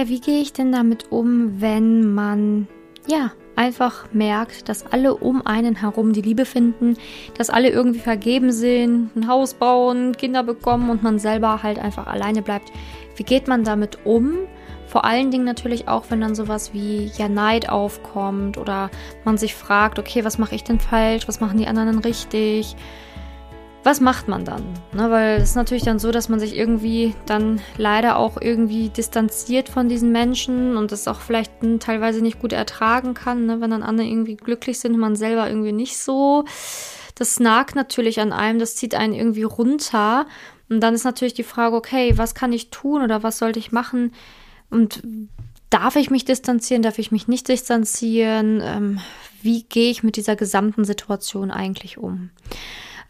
Ja, wie gehe ich denn damit um, wenn man ja einfach merkt, dass alle um einen herum die Liebe finden, dass alle irgendwie vergeben sind, ein Haus bauen, Kinder bekommen und man selber halt einfach alleine bleibt. Wie geht man damit um? Vor allen Dingen natürlich auch, wenn dann sowas wie ja Neid aufkommt oder man sich fragt, okay, was mache ich denn falsch, was machen die anderen richtig? Was macht man dann? Ne, weil es ist natürlich dann so, dass man sich irgendwie dann leider auch irgendwie distanziert von diesen Menschen und das auch vielleicht teilweise nicht gut ertragen kann, ne, wenn dann andere irgendwie glücklich sind und man selber irgendwie nicht so. Das nagt natürlich an einem, das zieht einen irgendwie runter. Und dann ist natürlich die Frage, okay, was kann ich tun oder was sollte ich machen? Und darf ich mich distanzieren, darf ich mich nicht distanzieren? Ähm, wie gehe ich mit dieser gesamten Situation eigentlich um?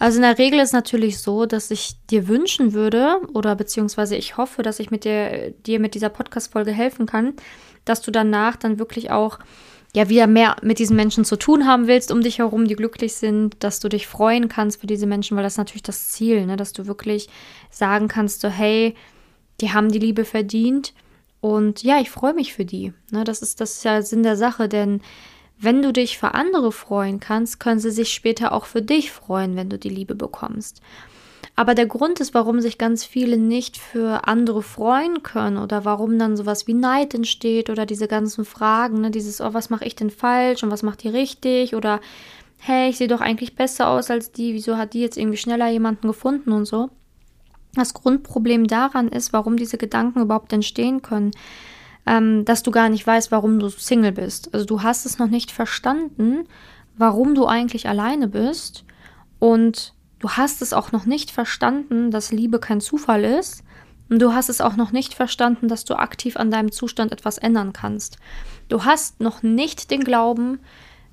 Also in der Regel ist natürlich so, dass ich dir wünschen würde oder beziehungsweise ich hoffe, dass ich mit dir, dir mit dieser Podcast-Folge helfen kann, dass du danach dann wirklich auch ja wieder mehr mit diesen Menschen zu tun haben willst um dich herum, die glücklich sind, dass du dich freuen kannst für diese Menschen, weil das ist natürlich das Ziel, ne? dass du wirklich sagen kannst, so hey, die haben die Liebe verdient und ja, ich freue mich für die. Ne? Das ist das ist ja Sinn der Sache, denn wenn du dich für andere freuen kannst, können sie sich später auch für dich freuen, wenn du die Liebe bekommst. Aber der Grund ist, warum sich ganz viele nicht für andere freuen können oder warum dann sowas wie Neid entsteht oder diese ganzen Fragen, ne, dieses, oh, was mache ich denn falsch und was macht die richtig oder hey, ich sehe doch eigentlich besser aus als die, wieso hat die jetzt irgendwie schneller jemanden gefunden und so. Das Grundproblem daran ist, warum diese Gedanken überhaupt entstehen können, ähm, dass du gar nicht weißt, warum du Single bist. Also du hast es noch nicht verstanden, warum du eigentlich alleine bist und du hast es auch noch nicht verstanden, dass Liebe kein Zufall ist und du hast es auch noch nicht verstanden, dass du aktiv an deinem Zustand etwas ändern kannst. Du hast noch nicht den Glauben,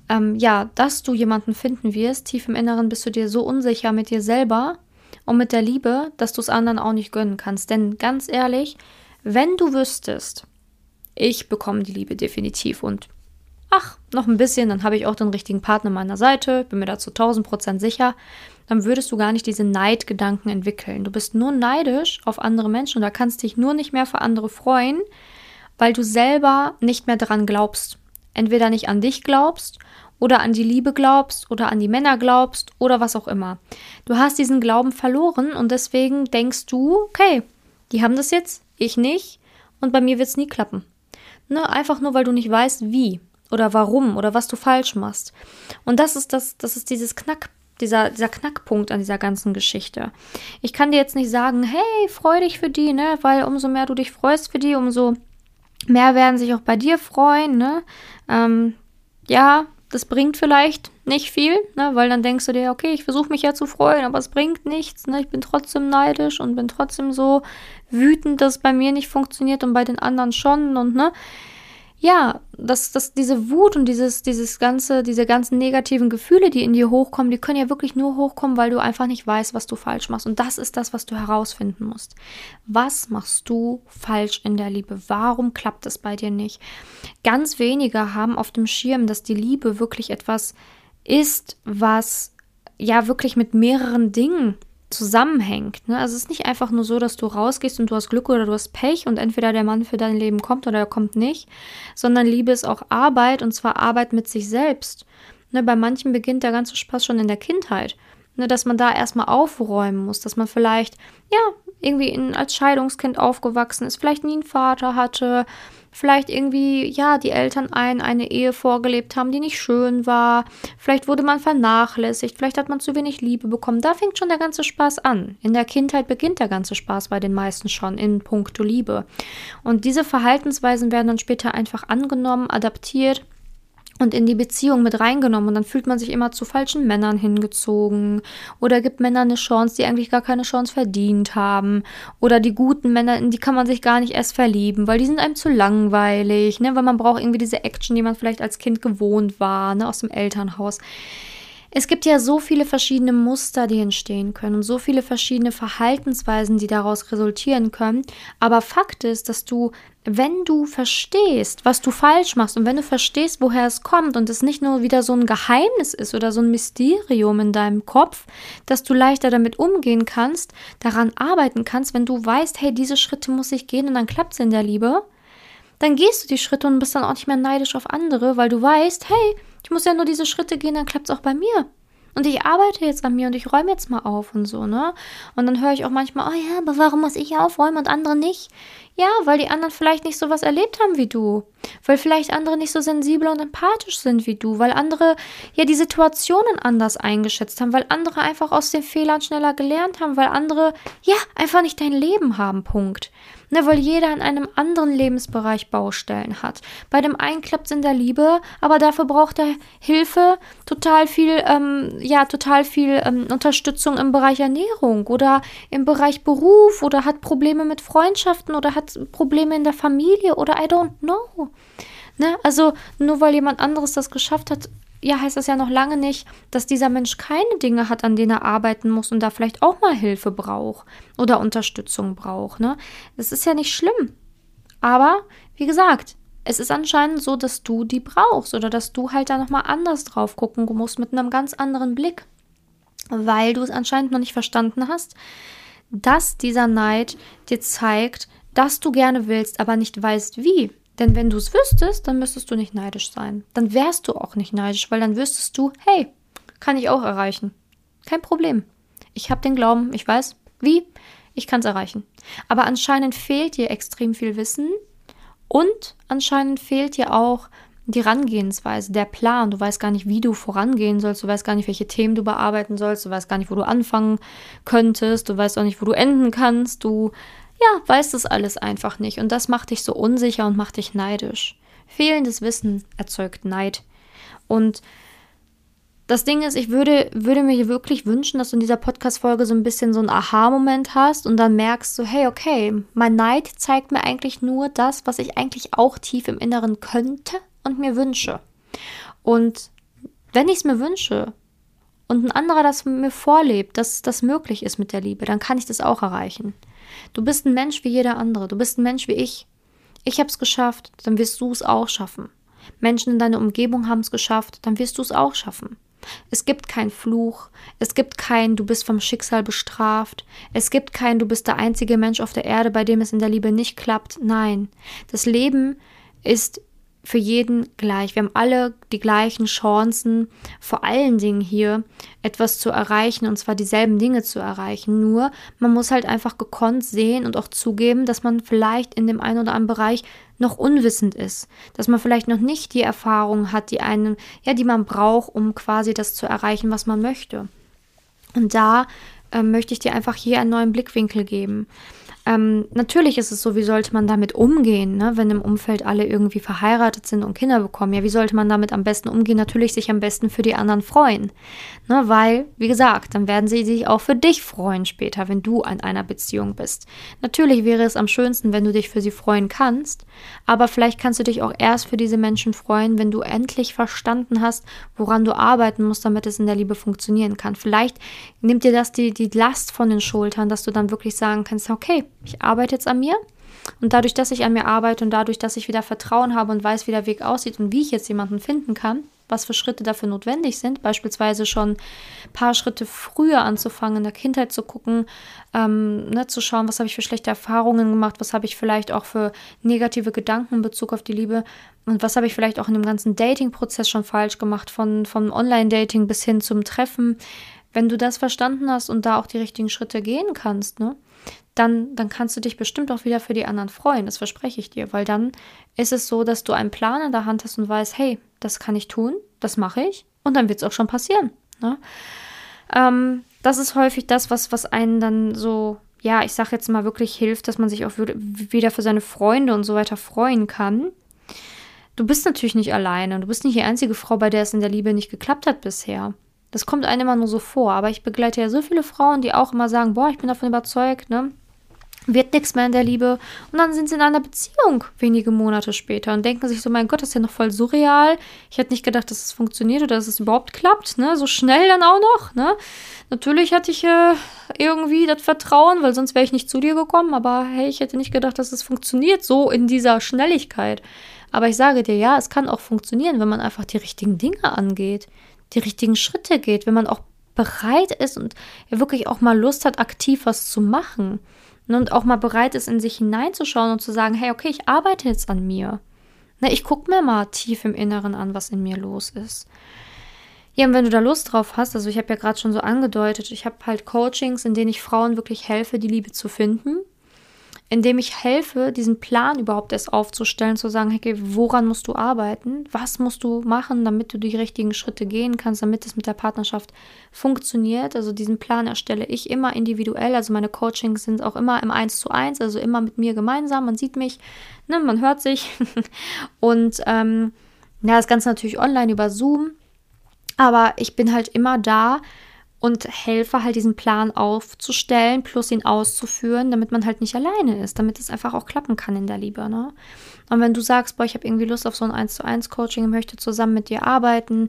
ähm, ja, dass du jemanden finden wirst. Tief im Inneren bist du dir so unsicher mit dir selber und mit der Liebe, dass du es anderen auch nicht gönnen kannst. Denn ganz ehrlich, wenn du wüsstest, ich bekomme die Liebe definitiv und ach, noch ein bisschen, dann habe ich auch den richtigen Partner meiner Seite, bin mir dazu 1000 Prozent sicher, dann würdest du gar nicht diese Neidgedanken entwickeln. Du bist nur neidisch auf andere Menschen und da kannst dich nur nicht mehr für andere freuen, weil du selber nicht mehr daran glaubst. Entweder nicht an dich glaubst oder an die Liebe glaubst oder an die Männer glaubst oder was auch immer. Du hast diesen Glauben verloren und deswegen denkst du, okay, die haben das jetzt, ich nicht und bei mir wird es nie klappen. Ne? Einfach nur, weil du nicht weißt, wie oder warum oder was du falsch machst. Und das ist das, das ist dieses Knack, dieser, dieser Knackpunkt an dieser ganzen Geschichte. Ich kann dir jetzt nicht sagen, hey, freu dich für die, ne? Weil umso mehr du dich freust für die, umso mehr werden sich auch bei dir freuen, ne? Ähm, ja, das bringt vielleicht nicht viel, ne? weil dann denkst du dir, okay, ich versuche mich ja zu freuen, aber es bringt nichts. Ne? Ich bin trotzdem neidisch und bin trotzdem so wütend, dass es bei mir nicht funktioniert und bei den anderen schon und ne ja, dass, dass diese Wut und dieses, dieses ganze, diese ganzen negativen Gefühle, die in dir hochkommen, die können ja wirklich nur hochkommen, weil du einfach nicht weißt, was du falsch machst. Und das ist das, was du herausfinden musst. Was machst du falsch in der Liebe? Warum klappt es bei dir nicht? Ganz wenige haben auf dem Schirm, dass die Liebe wirklich etwas ist, was ja wirklich mit mehreren Dingen zusammenhängt. Ne? Also es ist nicht einfach nur so, dass du rausgehst und du hast Glück oder du hast Pech und entweder der Mann für dein Leben kommt oder er kommt nicht, sondern Liebe ist auch Arbeit und zwar Arbeit mit sich selbst. Ne? Bei manchen beginnt der ganze Spaß schon in der Kindheit. Ne? Dass man da erstmal aufräumen muss, dass man vielleicht, ja, irgendwie in, als Scheidungskind aufgewachsen ist, vielleicht nie einen Vater hatte, vielleicht irgendwie, ja, die Eltern ein eine Ehe vorgelebt haben, die nicht schön war, vielleicht wurde man vernachlässigt, vielleicht hat man zu wenig Liebe bekommen. Da fängt schon der ganze Spaß an. In der Kindheit beginnt der ganze Spaß bei den meisten schon in puncto Liebe. Und diese Verhaltensweisen werden dann später einfach angenommen, adaptiert und in die Beziehung mit reingenommen. Und dann fühlt man sich immer zu falschen Männern hingezogen oder gibt Männern eine Chance, die eigentlich gar keine Chance verdient haben. Oder die guten Männer, in die kann man sich gar nicht erst verlieben, weil die sind einem zu langweilig, ne, weil man braucht irgendwie diese Action, die man vielleicht als Kind gewohnt war, ne, aus dem Elternhaus. Es gibt ja so viele verschiedene Muster, die entstehen können und so viele verschiedene Verhaltensweisen, die daraus resultieren können. Aber Fakt ist, dass du, wenn du verstehst, was du falsch machst und wenn du verstehst, woher es kommt und es nicht nur wieder so ein Geheimnis ist oder so ein Mysterium in deinem Kopf, dass du leichter damit umgehen kannst, daran arbeiten kannst, wenn du weißt, hey, diese Schritte muss ich gehen und dann klappt es in der Liebe, dann gehst du die Schritte und bist dann auch nicht mehr neidisch auf andere, weil du weißt, hey, ich muss ja nur diese Schritte gehen, dann klappt es auch bei mir. Und ich arbeite jetzt an mir und ich räume jetzt mal auf und so, ne? Und dann höre ich auch manchmal, oh ja, aber warum muss ich aufräumen und andere nicht? Ja, weil die anderen vielleicht nicht so was erlebt haben wie du. Weil vielleicht andere nicht so sensibel und empathisch sind wie du. Weil andere ja die Situationen anders eingeschätzt haben. Weil andere einfach aus den Fehlern schneller gelernt haben. Weil andere ja einfach nicht dein Leben haben. Punkt. Ne, weil jeder in einem anderen Lebensbereich Baustellen hat. Bei dem einen klappt es in der Liebe, aber dafür braucht er Hilfe, total viel, ähm, ja, total viel ähm, Unterstützung im Bereich Ernährung oder im Bereich Beruf oder hat Probleme mit Freundschaften oder hat Probleme in der Familie oder I don't know. Ne? Also nur weil jemand anderes das geschafft hat, ja, heißt das ja noch lange nicht, dass dieser Mensch keine Dinge hat, an denen er arbeiten muss und da vielleicht auch mal Hilfe braucht oder Unterstützung braucht. Ne? Das ist ja nicht schlimm. Aber, wie gesagt, es ist anscheinend so, dass du die brauchst oder dass du halt da nochmal anders drauf gucken musst mit einem ganz anderen Blick. Weil du es anscheinend noch nicht verstanden hast, dass dieser Neid dir zeigt, dass du gerne willst, aber nicht weißt wie. Denn wenn du es wüsstest, dann müsstest du nicht neidisch sein. Dann wärst du auch nicht neidisch, weil dann wüsstest du, hey, kann ich auch erreichen. Kein Problem. Ich habe den Glauben, ich weiß, wie, ich kann es erreichen. Aber anscheinend fehlt dir extrem viel Wissen und anscheinend fehlt dir auch die Herangehensweise, der Plan. Du weißt gar nicht, wie du vorangehen sollst, du weißt gar nicht, welche Themen du bearbeiten sollst, du weißt gar nicht, wo du anfangen könntest, du weißt auch nicht, wo du enden kannst, du ja, weißt es alles einfach nicht. Und das macht dich so unsicher und macht dich neidisch. Fehlendes Wissen erzeugt Neid. Und das Ding ist, ich würde, würde mir wirklich wünschen, dass du in dieser Podcast-Folge so ein bisschen so einen Aha-Moment hast und dann merkst so, hey, okay, mein Neid zeigt mir eigentlich nur das, was ich eigentlich auch tief im Inneren könnte und mir wünsche. Und wenn ich es mir wünsche und ein anderer das mir vorlebt, dass das möglich ist mit der Liebe, dann kann ich das auch erreichen. Du bist ein Mensch wie jeder andere. Du bist ein Mensch wie ich. Ich habe es geschafft, dann wirst du es auch schaffen. Menschen in deiner Umgebung haben es geschafft, dann wirst du es auch schaffen. Es gibt keinen Fluch, es gibt kein Du bist vom Schicksal bestraft, es gibt kein Du bist der einzige Mensch auf der Erde, bei dem es in der Liebe nicht klappt. Nein, das Leben ist für jeden gleich. Wir haben alle die gleichen Chancen, vor allen Dingen hier etwas zu erreichen und zwar dieselben Dinge zu erreichen. Nur man muss halt einfach gekonnt sehen und auch zugeben, dass man vielleicht in dem einen oder anderen Bereich noch unwissend ist, dass man vielleicht noch nicht die Erfahrung hat, die einen, ja, die man braucht, um quasi das zu erreichen, was man möchte. Und da äh, möchte ich dir einfach hier einen neuen Blickwinkel geben. Ähm, natürlich ist es so, wie sollte man damit umgehen, ne? wenn im Umfeld alle irgendwie verheiratet sind und Kinder bekommen. Ja, wie sollte man damit am besten umgehen? Natürlich sich am besten für die anderen freuen. Ne? Weil, wie gesagt, dann werden sie sich auch für dich freuen später, wenn du an einer Beziehung bist. Natürlich wäre es am schönsten, wenn du dich für sie freuen kannst, aber vielleicht kannst du dich auch erst für diese Menschen freuen, wenn du endlich verstanden hast, woran du arbeiten musst, damit es in der Liebe funktionieren kann. Vielleicht nimmt dir das die, die Last von den Schultern, dass du dann wirklich sagen kannst, okay, ich arbeite jetzt an mir. Und dadurch, dass ich an mir arbeite und dadurch, dass ich wieder Vertrauen habe und weiß, wie der Weg aussieht und wie ich jetzt jemanden finden kann, was für Schritte dafür notwendig sind, beispielsweise schon ein paar Schritte früher anzufangen, in der Kindheit zu gucken, ähm, ne, zu schauen, was habe ich für schlechte Erfahrungen gemacht, was habe ich vielleicht auch für negative Gedanken in Bezug auf die Liebe und was habe ich vielleicht auch in dem ganzen Dating-Prozess schon falsch gemacht, von, vom Online-Dating bis hin zum Treffen. Wenn du das verstanden hast und da auch die richtigen Schritte gehen kannst, ne, dann, dann kannst du dich bestimmt auch wieder für die anderen freuen. Das verspreche ich dir, weil dann ist es so, dass du einen Plan in der Hand hast und weißt, hey, das kann ich tun, das mache ich und dann wird es auch schon passieren. Ne? Ähm, das ist häufig das, was, was einen dann so, ja, ich sage jetzt mal wirklich hilft, dass man sich auch wieder für seine Freunde und so weiter freuen kann. Du bist natürlich nicht alleine. Du bist nicht die einzige Frau, bei der es in der Liebe nicht geklappt hat bisher. Das kommt einem immer nur so vor. Aber ich begleite ja so viele Frauen, die auch immer sagen, boah, ich bin davon überzeugt, ne? wird nichts mehr in der Liebe. Und dann sind sie in einer Beziehung wenige Monate später und denken sich so, mein Gott, das ist ja noch voll surreal. Ich hätte nicht gedacht, dass es funktioniert oder dass es überhaupt klappt, ne? So schnell dann auch noch, ne? Natürlich hatte ich äh, irgendwie das Vertrauen, weil sonst wäre ich nicht zu dir gekommen, aber hey, ich hätte nicht gedacht, dass es funktioniert, so in dieser Schnelligkeit. Aber ich sage dir, ja, es kann auch funktionieren, wenn man einfach die richtigen Dinge angeht, die richtigen Schritte geht, wenn man auch bereit ist und wirklich auch mal Lust hat, aktiv was zu machen. Und auch mal bereit ist, in sich hineinzuschauen und zu sagen, hey, okay, ich arbeite jetzt an mir. Ne, ich gucke mir mal tief im Inneren an, was in mir los ist. Ja, und wenn du da Lust drauf hast, also ich habe ja gerade schon so angedeutet, ich habe halt Coachings, in denen ich Frauen wirklich helfe, die Liebe zu finden indem ich helfe, diesen Plan überhaupt erst aufzustellen, zu sagen, okay, woran musst du arbeiten? Was musst du machen, damit du die richtigen Schritte gehen kannst, damit es mit der Partnerschaft funktioniert? Also diesen Plan erstelle ich immer individuell. Also meine Coachings sind auch immer im Eins zu eins, also immer mit mir gemeinsam. Man sieht mich, ne, man hört sich. Und ähm, ja, das Ganze natürlich online über Zoom. Aber ich bin halt immer da, und helfe halt diesen Plan aufzustellen, plus ihn auszuführen, damit man halt nicht alleine ist, damit es einfach auch klappen kann in der Liebe. Ne? Und wenn du sagst, boah, ich habe irgendwie Lust auf so ein 1 zu 1 Coaching, möchte zusammen mit dir arbeiten,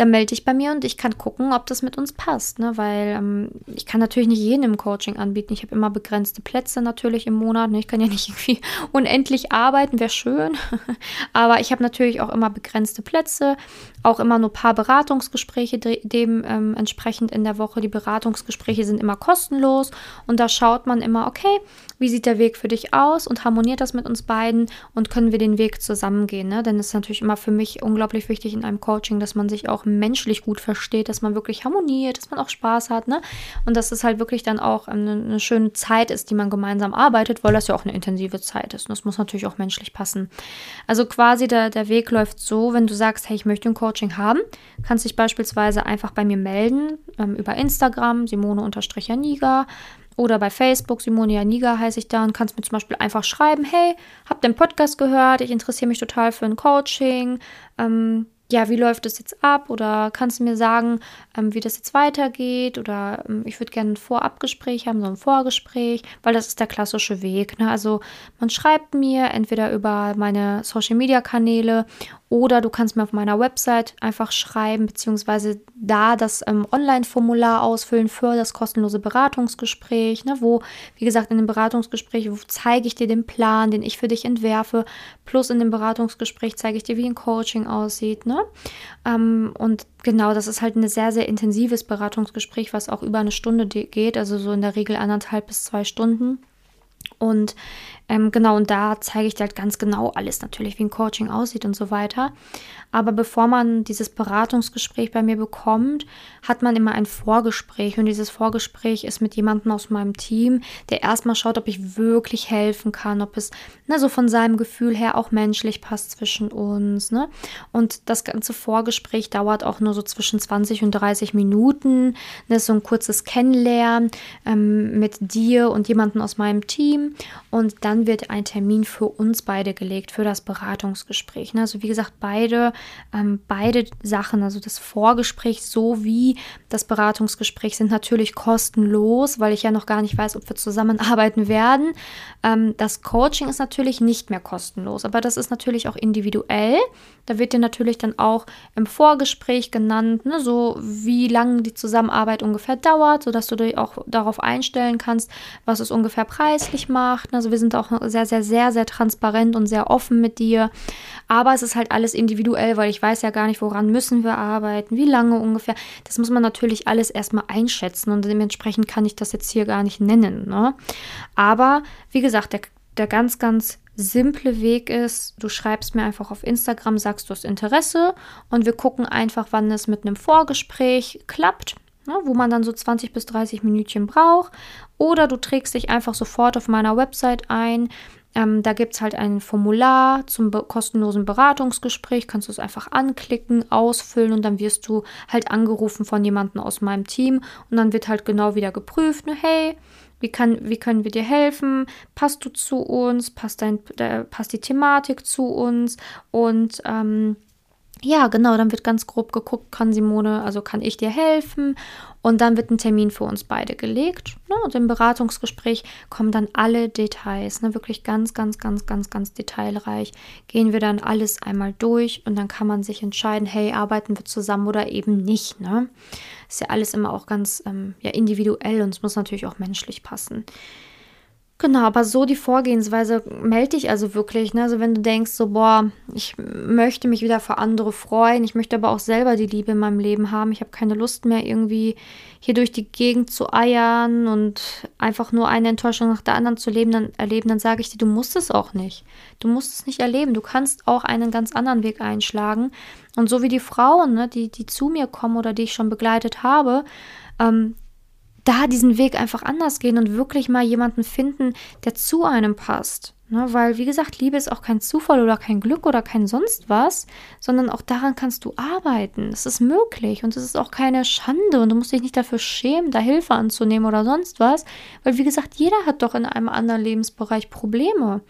dann melde dich bei mir und ich kann gucken, ob das mit uns passt. Ne? Weil ähm, ich kann natürlich nicht jeden im Coaching anbieten. Ich habe immer begrenzte Plätze natürlich im Monat. Ne? Ich kann ja nicht irgendwie unendlich arbeiten, wäre schön. Aber ich habe natürlich auch immer begrenzte Plätze, auch immer nur ein paar Beratungsgespräche dementsprechend ähm, in der Woche. Die Beratungsgespräche sind immer kostenlos und da schaut man immer, okay, wie sieht der Weg für dich aus und harmoniert das mit uns beiden und können wir den Weg zusammengehen. Ne? Denn es ist natürlich immer für mich unglaublich wichtig in einem Coaching, dass man sich auch menschlich gut versteht, dass man wirklich harmoniert, dass man auch Spaß hat. Ne? Und dass es halt wirklich dann auch eine, eine schöne Zeit ist, die man gemeinsam arbeitet, weil das ja auch eine intensive Zeit ist. Und das muss natürlich auch menschlich passen. Also quasi der, der Weg läuft so, wenn du sagst, hey, ich möchte ein Coaching haben, kannst dich beispielsweise einfach bei mir melden ähm, über Instagram, Simone-Janiga oder bei Facebook, Simone Janiga heiße ich da und kannst mir zum Beispiel einfach schreiben, hey, hab den Podcast gehört, ich interessiere mich total für ein Coaching. Ähm, ja, wie läuft das jetzt ab? Oder kannst du mir sagen, ähm, wie das jetzt weitergeht? Oder ähm, ich würde gerne ein Vorabgespräch haben, so ein Vorgespräch, weil das ist der klassische Weg. Ne? Also man schreibt mir entweder über meine Social-Media-Kanäle oder du kannst mir auf meiner Website einfach schreiben, beziehungsweise da das ähm, Online-Formular ausfüllen für das kostenlose Beratungsgespräch, ne, wo, wie gesagt, in dem Beratungsgespräch zeige ich dir den Plan, den ich für dich entwerfe, plus in dem Beratungsgespräch zeige ich dir, wie ein Coaching aussieht. Ne? Ähm, und genau, das ist halt ein sehr, sehr intensives Beratungsgespräch, was auch über eine Stunde geht, also so in der Regel anderthalb bis zwei Stunden. Und ähm, genau, und da zeige ich dir halt ganz genau alles natürlich, wie ein Coaching aussieht und so weiter. Aber bevor man dieses Beratungsgespräch bei mir bekommt, hat man immer ein Vorgespräch. Und dieses Vorgespräch ist mit jemandem aus meinem Team, der erstmal schaut, ob ich wirklich helfen kann, ob es ne, so von seinem Gefühl her auch menschlich passt zwischen uns. Ne? Und das ganze Vorgespräch dauert auch nur so zwischen 20 und 30 Minuten. Ne, so ein kurzes Kennenlernen ähm, mit dir und jemandem aus meinem Team. Und dann wird ein Termin für uns beide gelegt, für das Beratungsgespräch. Ne? Also wie gesagt, beide ähm, beide Sachen, also das Vorgespräch sowie das Beratungsgespräch, sind natürlich kostenlos, weil ich ja noch gar nicht weiß, ob wir zusammenarbeiten werden. Ähm, das Coaching ist natürlich nicht mehr kostenlos, aber das ist natürlich auch individuell. Da wird dir natürlich dann auch im Vorgespräch genannt, ne, so wie lange die Zusammenarbeit ungefähr dauert, sodass du dich auch darauf einstellen kannst, was es ungefähr preislich macht. Also wir sind auch sehr, sehr, sehr, sehr transparent und sehr offen mit dir. Aber es ist halt alles individuell, weil ich weiß ja gar nicht, woran müssen wir arbeiten, wie lange ungefähr. Das muss man natürlich alles erstmal einschätzen und dementsprechend kann ich das jetzt hier gar nicht nennen. Ne? Aber wie gesagt, der, der ganz, ganz simple Weg ist, du schreibst mir einfach auf Instagram, sagst du hast Interesse und wir gucken einfach, wann es mit einem Vorgespräch klappt. Ne, wo man dann so 20 bis 30 Minütchen braucht. Oder du trägst dich einfach sofort auf meiner Website ein. Ähm, da gibt es halt ein Formular zum be kostenlosen Beratungsgespräch. Kannst du es einfach anklicken, ausfüllen und dann wirst du halt angerufen von jemandem aus meinem Team. Und dann wird halt genau wieder geprüft, ne, hey, wie, kann, wie können wir dir helfen? Passt du zu uns? Passt, dein, äh, passt die Thematik zu uns? Und ähm, ja, genau, dann wird ganz grob geguckt, kann Simone, also kann ich dir helfen? Und dann wird ein Termin für uns beide gelegt. Ne? Und im Beratungsgespräch kommen dann alle Details, ne? wirklich ganz, ganz, ganz, ganz, ganz detailreich. Gehen wir dann alles einmal durch und dann kann man sich entscheiden, hey, arbeiten wir zusammen oder eben nicht. Ne? Ist ja alles immer auch ganz ähm, ja, individuell und es muss natürlich auch menschlich passen. Genau, aber so die Vorgehensweise melde dich also wirklich. Ne? Also wenn du denkst, so, boah, ich möchte mich wieder für andere freuen, ich möchte aber auch selber die Liebe in meinem Leben haben, ich habe keine Lust mehr irgendwie hier durch die Gegend zu eiern und einfach nur eine Enttäuschung nach der anderen zu leben, dann erleben, dann sage ich dir, du musst es auch nicht. Du musst es nicht erleben. Du kannst auch einen ganz anderen Weg einschlagen. Und so wie die Frauen, ne, die, die zu mir kommen oder die ich schon begleitet habe, ähm, da diesen Weg einfach anders gehen und wirklich mal jemanden finden, der zu einem passt. Ne, weil, wie gesagt, Liebe ist auch kein Zufall oder kein Glück oder kein sonst was, sondern auch daran kannst du arbeiten. Es ist möglich und es ist auch keine Schande und du musst dich nicht dafür schämen, da Hilfe anzunehmen oder sonst was, weil, wie gesagt, jeder hat doch in einem anderen Lebensbereich Probleme.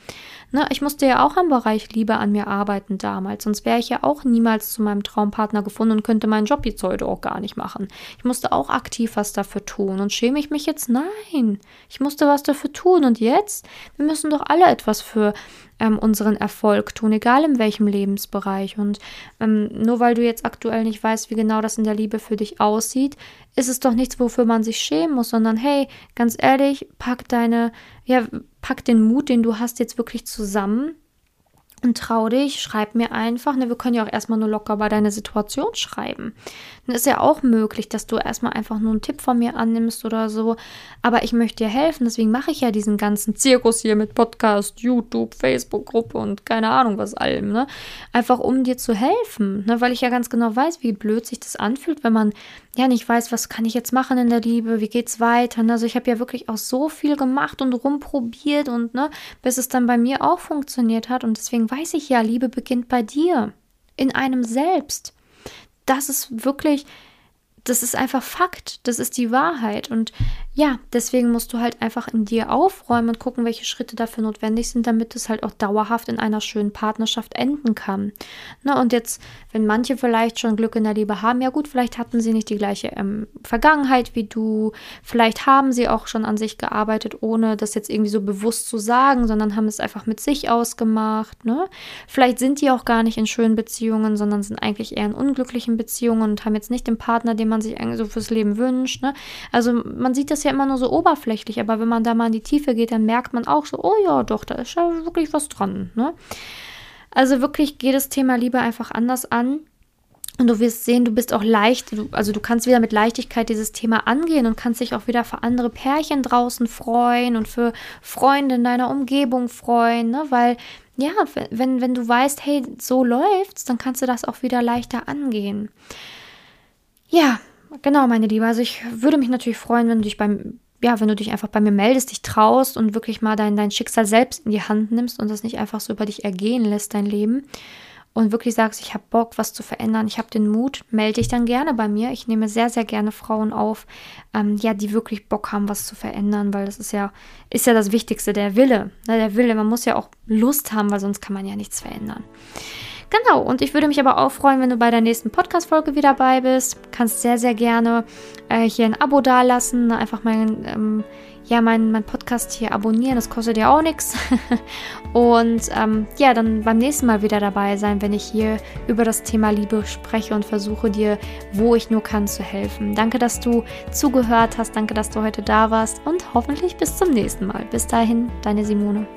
Ne, ich musste ja auch am Bereich Liebe an mir arbeiten damals, sonst wäre ich ja auch niemals zu meinem Traumpartner gefunden und könnte meinen Job jetzt heute auch gar nicht machen. Ich musste auch aktiv was dafür tun und schäme ich mich jetzt? Nein, ich musste was dafür tun und jetzt? Wir müssen doch alle etwas für ähm, unseren Erfolg tun, egal in welchem Lebensbereich. Und ähm, nur weil du jetzt aktuell nicht weißt, wie genau das in der Liebe für dich aussieht, ist es doch nichts, wofür man sich schämen muss, sondern hey, ganz ehrlich, pack deine, ja, pack den Mut, den du hast, jetzt wirklich zusammen und trau dich, schreib mir einfach. Ne, wir können ja auch erstmal nur locker bei deiner Situation schreiben. Dann ist ja auch möglich, dass du erstmal einfach nur einen Tipp von mir annimmst oder so. Aber ich möchte dir helfen, deswegen mache ich ja diesen ganzen Zirkus hier mit Podcast, YouTube, Facebook-Gruppe und keine Ahnung was allem. Ne? Einfach um dir zu helfen. Ne? Weil ich ja ganz genau weiß, wie blöd sich das anfühlt, wenn man ja nicht weiß, was kann ich jetzt machen in der Liebe, wie geht's weiter. Ne? Also ich habe ja wirklich auch so viel gemacht und rumprobiert und ne, bis es dann bei mir auch funktioniert hat. Und deswegen weiß ich ja, Liebe beginnt bei dir, in einem selbst. Das ist wirklich das ist einfach Fakt, das ist die Wahrheit. Und ja, deswegen musst du halt einfach in dir aufräumen und gucken, welche Schritte dafür notwendig sind, damit es halt auch dauerhaft in einer schönen Partnerschaft enden kann. Ne, und jetzt, wenn manche vielleicht schon Glück in der Liebe haben, ja gut, vielleicht hatten sie nicht die gleiche ähm, Vergangenheit wie du, vielleicht haben sie auch schon an sich gearbeitet, ohne das jetzt irgendwie so bewusst zu sagen, sondern haben es einfach mit sich ausgemacht. Ne? Vielleicht sind die auch gar nicht in schönen Beziehungen, sondern sind eigentlich eher in unglücklichen Beziehungen und haben jetzt nicht den Partner, den man sich eigentlich so fürs Leben wünscht. Ne? Also man sieht das ja immer nur so oberflächlich, aber wenn man da mal in die Tiefe geht, dann merkt man auch so, oh ja, doch, da ist ja wirklich was dran. Ne? Also wirklich geht das Thema Liebe einfach anders an. Und du wirst sehen, du bist auch leicht, also du kannst wieder mit Leichtigkeit dieses Thema angehen und kannst dich auch wieder für andere Pärchen draußen freuen und für Freunde in deiner Umgebung freuen, ne? Weil, ja, wenn, wenn du weißt, hey, so läuft's, dann kannst du das auch wieder leichter angehen. Ja, genau, meine Liebe. Also ich würde mich natürlich freuen, wenn du dich beim, ja, wenn du dich einfach bei mir meldest, dich traust und wirklich mal dein, dein Schicksal selbst in die Hand nimmst und das nicht einfach so über dich ergehen lässt, dein Leben. Und wirklich sagst, ich habe Bock, was zu verändern, ich habe den Mut, melde dich dann gerne bei mir. Ich nehme sehr, sehr gerne Frauen auf, ähm, ja, die wirklich Bock haben, was zu verändern, weil das ist ja, ist ja das Wichtigste, der Wille. Ne, der Wille, man muss ja auch Lust haben, weil sonst kann man ja nichts verändern. Genau, und ich würde mich aber auch freuen, wenn du bei der nächsten Podcast-Folge wieder dabei bist. Kannst sehr, sehr gerne äh, hier ein Abo dalassen, einfach mein, ähm, ja, mein, mein Podcast hier abonnieren, das kostet ja auch nichts. Und ähm, ja, dann beim nächsten Mal wieder dabei sein, wenn ich hier über das Thema Liebe spreche und versuche dir, wo ich nur kann, zu helfen. Danke, dass du zugehört hast, danke, dass du heute da warst und hoffentlich bis zum nächsten Mal. Bis dahin, deine Simone.